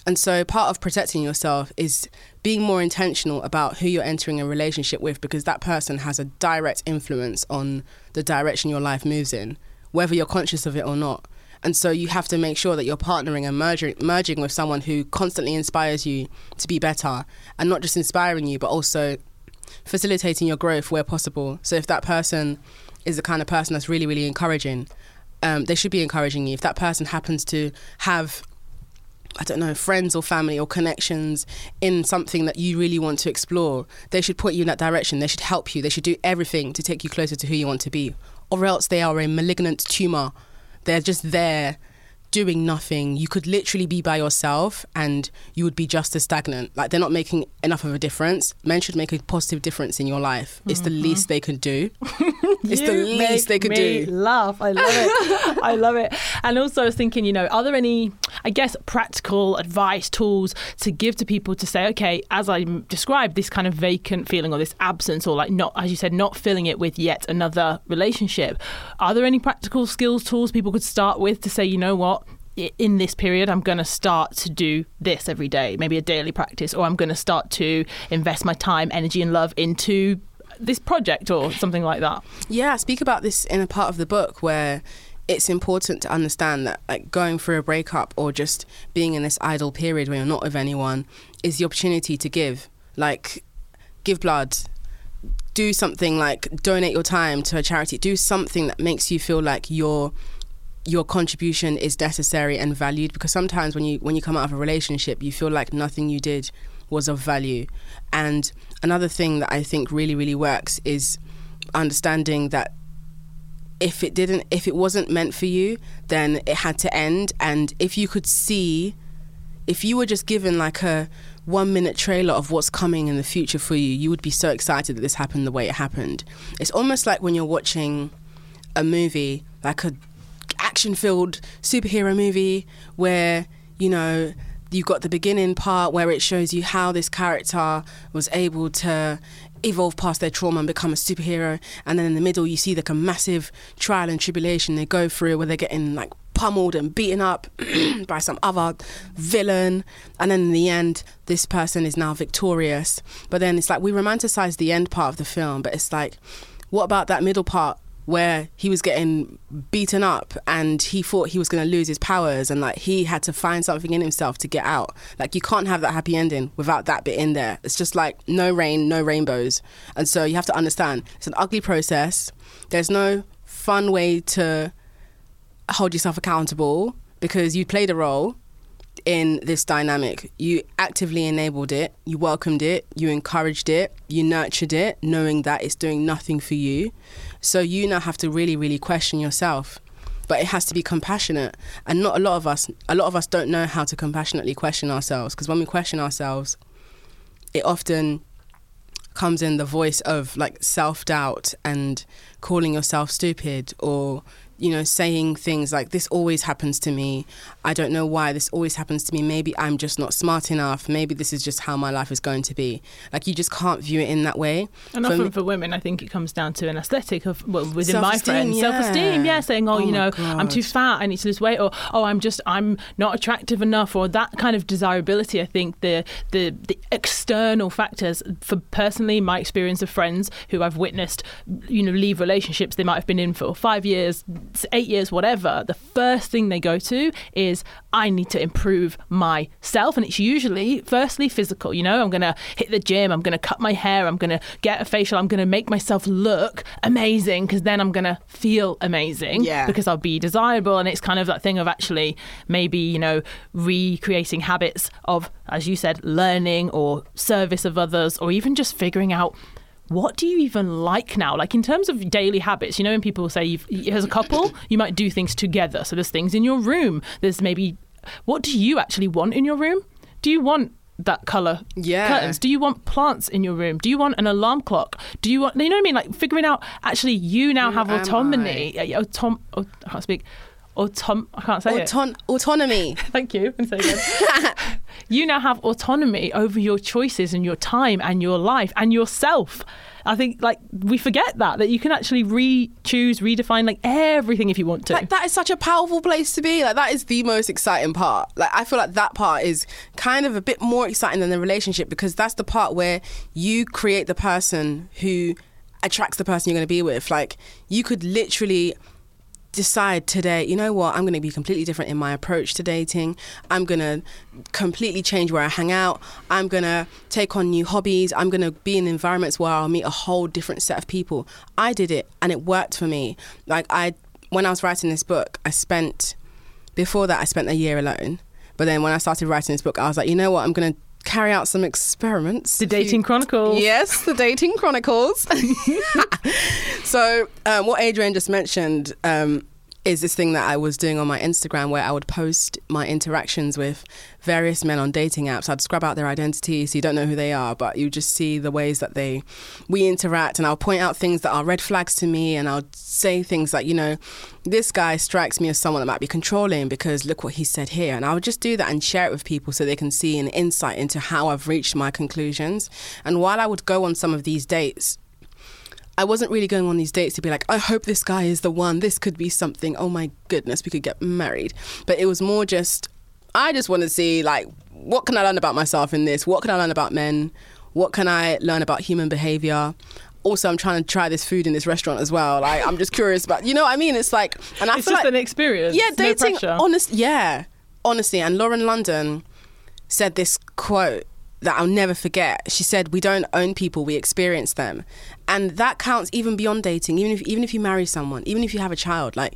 And so, part of protecting yourself is being more intentional about who you're entering a relationship with because that person has a direct influence on the direction your life moves in, whether you're conscious of it or not. And so, you have to make sure that you're partnering and merging, merging with someone who constantly inspires you to be better and not just inspiring you, but also facilitating your growth where possible. So if that person is the kind of person that's really, really encouraging, um, they should be encouraging you. If that person happens to have I don't know, friends or family or connections in something that you really want to explore, they should point you in that direction. They should help you. They should do everything to take you closer to who you want to be. Or else they are a malignant tumor. They're just there doing nothing. You could literally be by yourself and you would be just as stagnant. Like they're not making enough of a difference. Men should make a positive difference in your life. It's the mm-hmm. least they can do. it's the You least they could me do. Laugh. I love it. I love it. And also, I was thinking, you know, are there any, I guess, practical advice, tools to give to people to say, okay, as I described, this kind of vacant feeling or this absence, or like not, as you said, not filling it with yet another relationship. Are there any practical skills, tools people could start with to say, you know what? In this period, I'm going to start to do this every day, maybe a daily practice, or I'm going to start to invest my time, energy, and love into this project or something like that. Yeah, I speak about this in a part of the book where it's important to understand that like going through a breakup or just being in this idle period where you're not with anyone is the opportunity to give. Like give blood. Do something like donate your time to a charity. Do something that makes you feel like your your contribution is necessary and valued because sometimes when you when you come out of a relationship you feel like nothing you did was of value. And another thing that i think really really works is understanding that if it didn't if it wasn't meant for you then it had to end. And if you could see if you were just given like a one minute trailer of what's coming in the future for you you would be so excited that this happened the way it happened. It's almost like when you're watching a movie like a action filled superhero movie where you know you've got the beginning part where it shows you how this character was able to evolve past their trauma and become a superhero. And then in the middle you see like a massive trial and tribulation. They go through where they're getting like pummeled and beaten up by some other villain. And then in the end this person is now victorious. But then it's like we romanticize the end part of the film but it's like what about that middle part where he was getting beaten up and he thought he was going to lose his powers and like he had to find something in himself to get out. Like you can't have that happy ending without that bit in there. It's just like no rain no rainbows. And so you have to understand it's an ugly process. There's no fun way to hold yourself accountable because you played a role in this dynamic. You actively enabled it, you welcomed it, you encouraged it, you nurtured it, knowing that it's doing nothing for you. So you now have to really, really question yourself. But it has to be compassionate. And not a lot of us, a lot of us don't know how to compassionately question ourselves because when we question ourselves, it often comes in the voice of like self doubt and calling yourself stupid or you know saying things like this always happens to me i don't know why this always happens to me maybe i'm just not smart enough maybe this is just how my life is going to be like you just can't view it in that way And For often me- for women, I think it comes down to an aesthetic of, well, within my friends, yeah. self-esteem. Yeah, saying, oh, Oh you know, I'm too fat, I need to lose weight, or oh, I'm just, I'm not attractive enough, or that kind of desirability. I think the the the external factors. For personally, my experience of friends who I've witnessed, you know, leave relationships they might have been in for five years, eight years, whatever. The first thing they go to is, I need to improve myself, and it's usually firstly physical. You know, I'm gonna hit the gym, I'm gonna cut my hair, I'm gonna get a facial, I'm gonna make myself look amazing because then I'm gonna feel amazing Yeah. because I'll be desirable. And it's kind of that thing of actually maybe, you know, recreating habits of, as you said, learning or service of others, or even just figuring out what do you even like now? Like in terms of daily habits, you know, when people say you've, as a couple, you might do things together. So there's things in your room. There's maybe, what do you actually want in your room? Do you want that color Yeah. curtains? Do you want plants in your room? Do you want an alarm clock? Do you want, you know what I mean? Like figuring out actually you now Who have autonomy. uh, Autom- oh, I can't speak. Autom- I can't say it. Autonomy Thank you. You now have autonomy over your choices and your time and your life and yourself. I think like we forget that that you can actually re-choose, redefine like everything if you want to. like that is such a powerful place to be like that is the most exciting part like i feel like that part is kind of a bit more exciting than the relationship because that's the part where you create the person who attracts the person you're going to be with like you could literally decide today, you know what, I'm going to be completely different in my approach to dating. I'm going to completely change where I hang out. I'm going to take on new hobbies. I'm going to be in environments where I'll meet a whole different set of people. I did it and it worked for me. Like I when I was writing this book, I spent before that I spent a year alone. But then when I started writing this book, I was like, you know what, I'm going to carry out some experiments. the dating chronicles. Yes, the dating chronicles. so, um, what Adrienne just mentioned, um, is this thing that I was doing on my Instagram where I would post my interactions with various men on dating apps. I'd scrub out their identity so you don't know who they are, but you just see the ways that they we interact and I'll point out things that are red flags to me and I'll say things like, you know, this guy strikes me as someone that might be controlling because look what he said here. And I would just do that and share it with people so they can see an insight into how I've reached my conclusions. And while I would go on some of these dates, I wasn't really going on these dates to be like, I hope this guy is the one. This could be something. Oh my goodness, we could get married. But it was more just, I just want to see, like, what can I learn about myself in this? What can I learn about men? What can I learn about human behavior? Also, I'm trying to try this food in this restaurant as well. Like, I'm just curious about, you know what I mean? It's like, and I it's feel just like, an experience. yeah, dating. pressure. honest, yeah, honestly. And Lauren London said this quote that I'll never forget. She said, "We don't own people; we experience them," and that counts even beyond dating. Even if even if you marry someone, even if you have a child, like,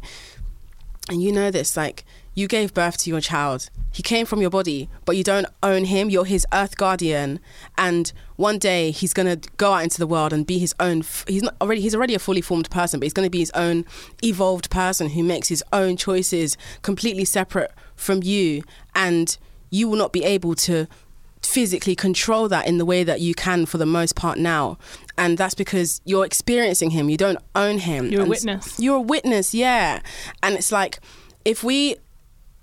and you know this, like, you gave birth to your child. He came from your body, but you don't own him. You're his earth guardian, and one day he's gonna go out into the world and be his own. f- He's not already. He's already a fully formed person, but he's gonna be his own evolved person who makes his own choices completely separate from you, and you will not be able to physically control that in the way that you can for the most part now. And that's because you're experiencing him. You don't own him. You're a And s- witness. You're a witness, yeah. And it's like if we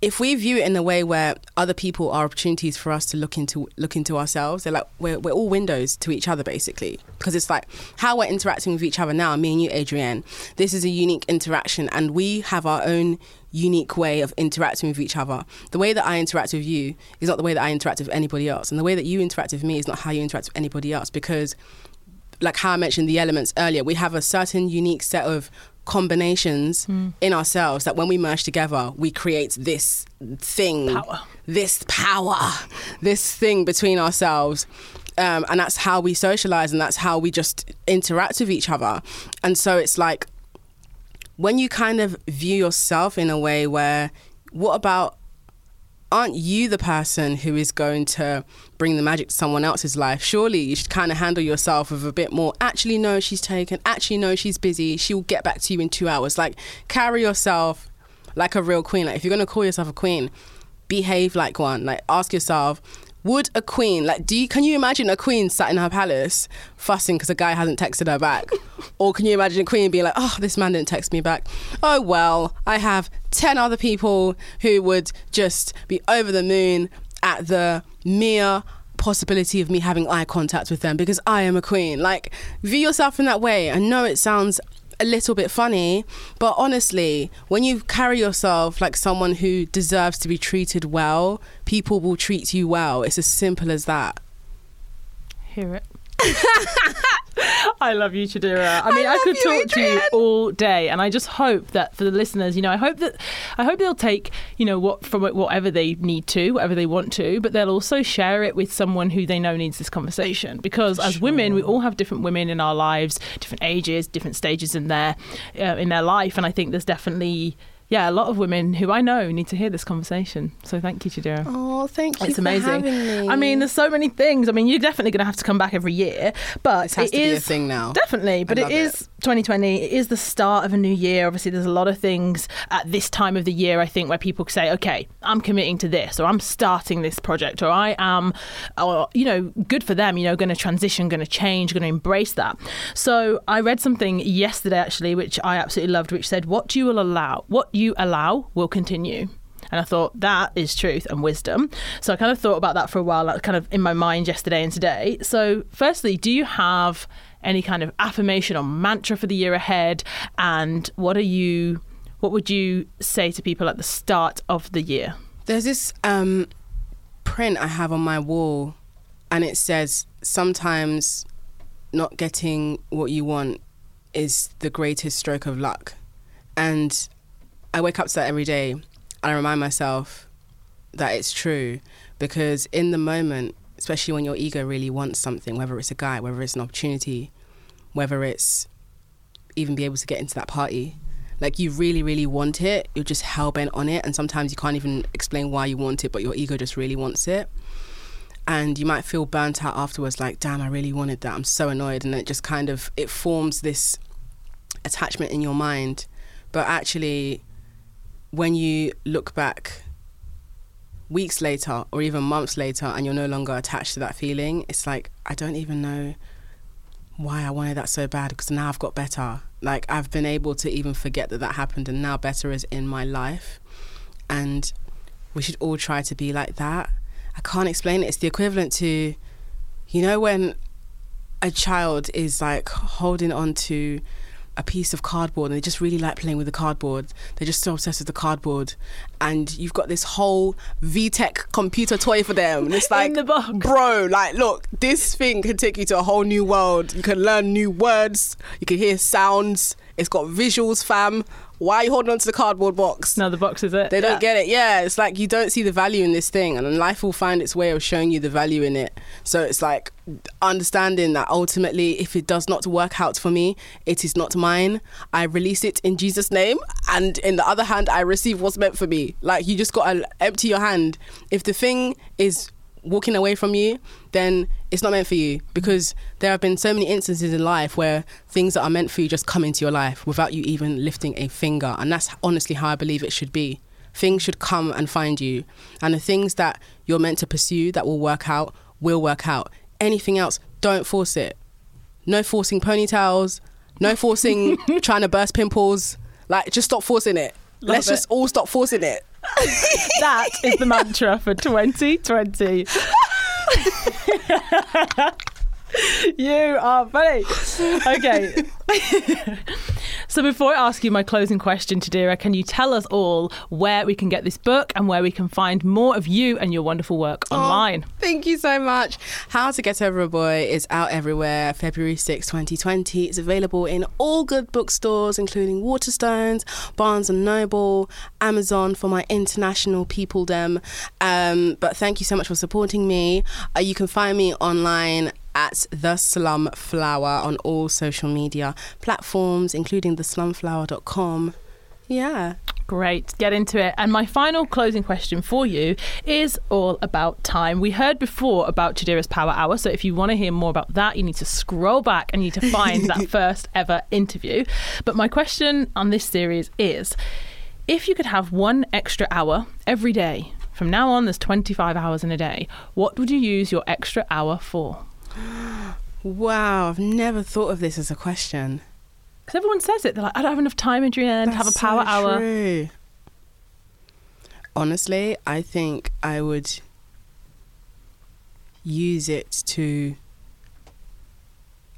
if we view it in a way where other people are opportunities for us to look into look into ourselves, they're like we're we're all windows to each other basically. Because it's like how we're interacting with each other now, me and you, Adrienne. This is a unique interaction and we have our own unique way of interacting with each other. The way that I interact with you is not the way that I interact with anybody else. And the way that you interact with me is not how you interact with anybody else because like how I mentioned the elements earlier, we have a certain unique set of combinations in ourselves that when we merge together, we create this thing, Power. this power, this thing between ourselves. Um, and that's how we socialize and that's how we just interact with each other. And so it's like when you kind of view yourself in a way where, what about aren't you the person who is going to bring the magic to someone else's life? Surely you should kind of handle yourself with a bit more. Actually, no, she's taken. Actually, no, she's busy. She will get back to you in two hours. Like, carry yourself like a real queen. Like, if you're going to call yourself a queen, behave like one. Like, ask yourself, would a queen like do you can you imagine a queen sat in her palace fussing because a guy hasn't texted her back? Or can you imagine a queen being like oh this man didn't text me back. Oh well i have 10 other people who would just be over the moon at the mere possibility of me having eye contact with them because i am a queen. Like view yourself in that way. I know it sounds a little bit funny, but honestly, when you carry yourself like someone who deserves to be treated well, people will treat you well. It's as simple as that. Hear it. I love you, Chidera. I mean, I, love could you, talk to you all day, and I just hope that for the listeners, you know, I hope that I hope they'll take, you know, what from whatever they need to, whatever they want to, but they'll also share it with someone who they know needs this conversation. Because as women, we all have different women in our lives, different ages, different stages in their uh, in their life, and I think there's definitely. Yeah, a lot of women who I know need to hear this conversation. So thank you, Chidera. Oh, thank you. It's amazing. me. I mean, there's so many things. I mean, you're definitely going to have to come back every year, but This has it to be a thing now. Definitely, but it is it. 2020. It is the start of a new year. Obviously, there's a lot of things at this time of the year. I think where people say, "Okay, I'm committing to this," or "I'm starting this project," or "I am," or you know, good for them. You know, going to transition, going to change, going to embrace that. So I read something yesterday actually, which I absolutely loved, which said, "What you will allow, what you allow, will continue." And I thought that is truth and wisdom. So I kind of thought about that for a while, kind of in my mind yesterday and today. So, firstly, do you have any kind of affirmation or mantra for the year ahead? And what are you, what would you say to people at the start of the year? There's this um, print I have on my wall, and it says, Sometimes not getting what you want is the greatest stroke of luck. And I wake up to that every day, and I remind myself that it's true because in the moment, especially when your ego really wants something, whether it's a guy, whether it's an opportunity, whether it's even be able to get into that party. Like you really, really want it, you're just hell bent on it, and sometimes you can't even explain why you want it, but your ego just really wants it. And you might feel burnt out afterwards, like, damn, I really wanted that. I'm so annoyed, and it just kind of it forms this attachment in your mind. But actually, when you look back weeks later or even months later and you're no longer attached to that feeling, it's like, I don't even know why I wanted that so bad because now I've got better. Like, I've been able to even forget that that happened and now better is in my life. And we should all try to be like that. I can't explain it. It's the equivalent to, you know, when a child is like holding on to a piece of cardboard and they just really like playing with the cardboard. They're just so obsessed with the cardboard. And you've got this whole VTech computer toy for them. And it's like, the bro, like, look, this thing can take you to a whole new world. You can learn new words, you can hear sounds, it's got visuals, fam. Why are you holding on to the cardboard box? No, the box is it. They don't Yeah. get it. Yeah, it's like you don't see the value in this thing, and then life will find its way of showing you the value in it. So it's like understanding that ultimately, if it does not work out for me, it is not mine. I release it in Jesus' name, and in the other hand, I receive what's meant for me. Like you just gotta empty your hand. If the thing is walking away from you, then it's not meant for you because there have been so many instances in life where things that are meant for you just come into your life without you even lifting a finger. And that's honestly how I believe it should be. Things should come and find you. And the things that you're meant to pursue that will work out will work out. Anything else, don't force it. No forcing ponytails, no forcing trying to burst pimples. Like, just stop forcing it. Love Let's it. just all stop forcing it. That is the mantra for 2020. you are funny. Okay. so before I ask you my closing question, Chidera, can you tell us all where we can get this book and where we can find more of you and your wonderful work online? Oh, thank you so much. How to Get Over a Boy is out everywhere. February 6, 2020. It's available in all good bookstores, including Waterstones, Barnes and Noble, Amazon for my international peopledom. Um, but thank you so much for supporting me. Uh, you can find me online at the Slumflower on all social media platforms including theslumflower.com yeah Great, get into it. And my final closing question for you is all about time. We heard before about Chidera's Power Hour, so if you want to hear more about that, you need to scroll back and you need to find that first ever interview. But my question on this series is if you could have one extra hour every day, from now on, there's 25 hours in a day, what would you use your extra hour for? Wow i've never thought of this as a question Because everyone says it. They're like, I don't have enough time, Adrienne, to have a power so hour. true. Honestly, I think I would use it to.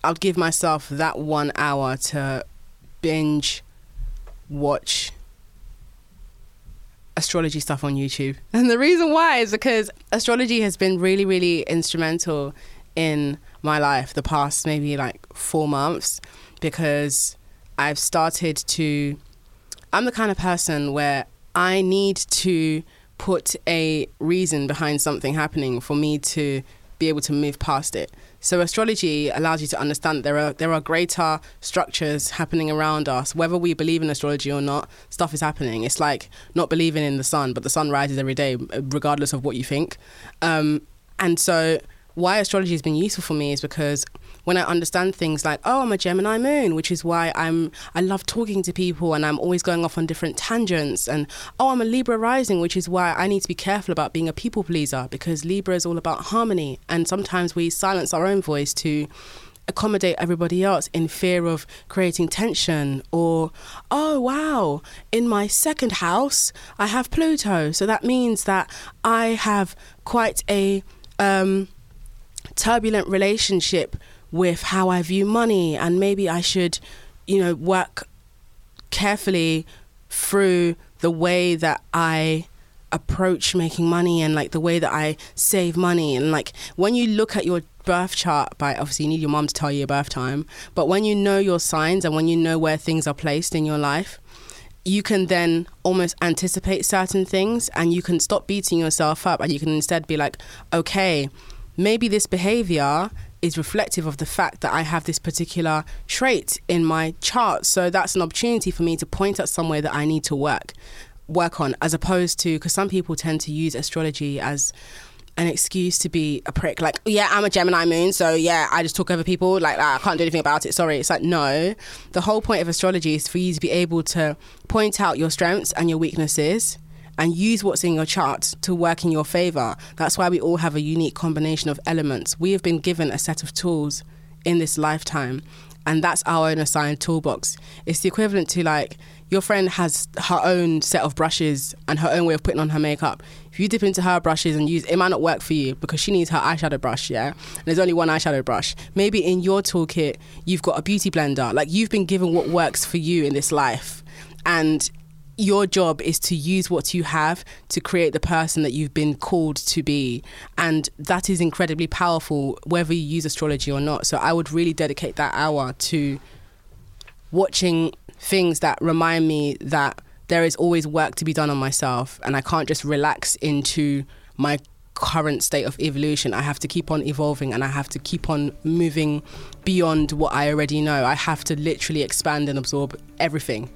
I'd give myself that one hour to binge watch astrology stuff on YouTube. And the reason why is because astrology has been really, really instrumental in my life the past maybe like four months because I've started to. I'm the kind of person where I need to put a reason behind something happening for me to be able to move past it. So astrology allows you to understand that there are there are greater structures happening around us. Whether we believe in astrology or not, stuff is happening. It's like not believing in the sun, but the sun rises every day, regardless of what you think. Um, and so, why astrology has been useful for me is because when I understand things like, oh, I'm a Gemini moon, which is why I'm I love talking to people and I'm always going off on different tangents, and oh, I'm a Libra rising, which is why I need to be careful about being a people pleaser because Libra is all about harmony, and sometimes we silence our own voice to accommodate everybody else in fear of creating tension or oh wow in my second house i have pluto. So that means that i have quite a um turbulent relationship with how I view money, and maybe I should, you know, work carefully through the way that I approach making money and like the way that I save money. And like when you look at your birth chart, by obviously you need your mom to tell you your birth time, but when you know your signs and when you know where things are placed in your life, you can then almost anticipate certain things and you can stop beating yourself up and you can instead be like, okay, maybe this behavior is reflective of the fact that I have this particular trait in my chart. So that's an opportunity for me to point at somewhere that I need to work work on as opposed to because some people tend to use astrology as an excuse to be a prick. Like, yeah, I'm a Gemini moon, so yeah, I just talk over people. Like, I can't do anything about it. Sorry. It's like, no. The whole point of astrology is for you to be able to point out your strengths and your weaknesses and use what's in your chart to work in your favor. That's why we all have a unique combination of elements. We have been given a set of tools in this lifetime, and that's our own assigned toolbox. It's the equivalent to like your friend has her own set of brushes and her own way of putting on her makeup. If you dip into her brushes and use it might not work for you because she needs her eyeshadow brush, yeah? And there's only one eyeshadow brush. Maybe in your toolkit you've got a beauty blender. Like you've been given what works for you in this life. And your job is to use what you have to create the person that you've been called to be. And that is incredibly powerful, whether you use astrology or not. So I would really dedicate that hour to watching things that remind me that there is always work to be done on myself and I can't just relax into my current state of evolution. I have to keep on evolving and I have to keep on moving beyond what I already know. I have to literally expand and absorb everything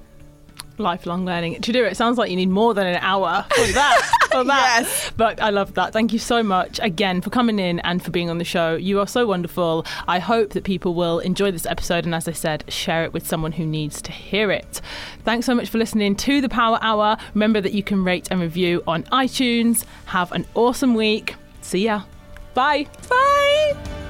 lifelong learning. To do it sounds like you need more than an hour for that. for that. yes. But I love that. Thank you so much again for coming in and for being on the show. You are so wonderful. I hope that people will enjoy this episode and, as I said, share it with someone who needs to hear it. Thanks so much for listening to the Power Hour. Remember that you can rate and review on iTunes. Have an awesome week. See ya. Bye. Bye.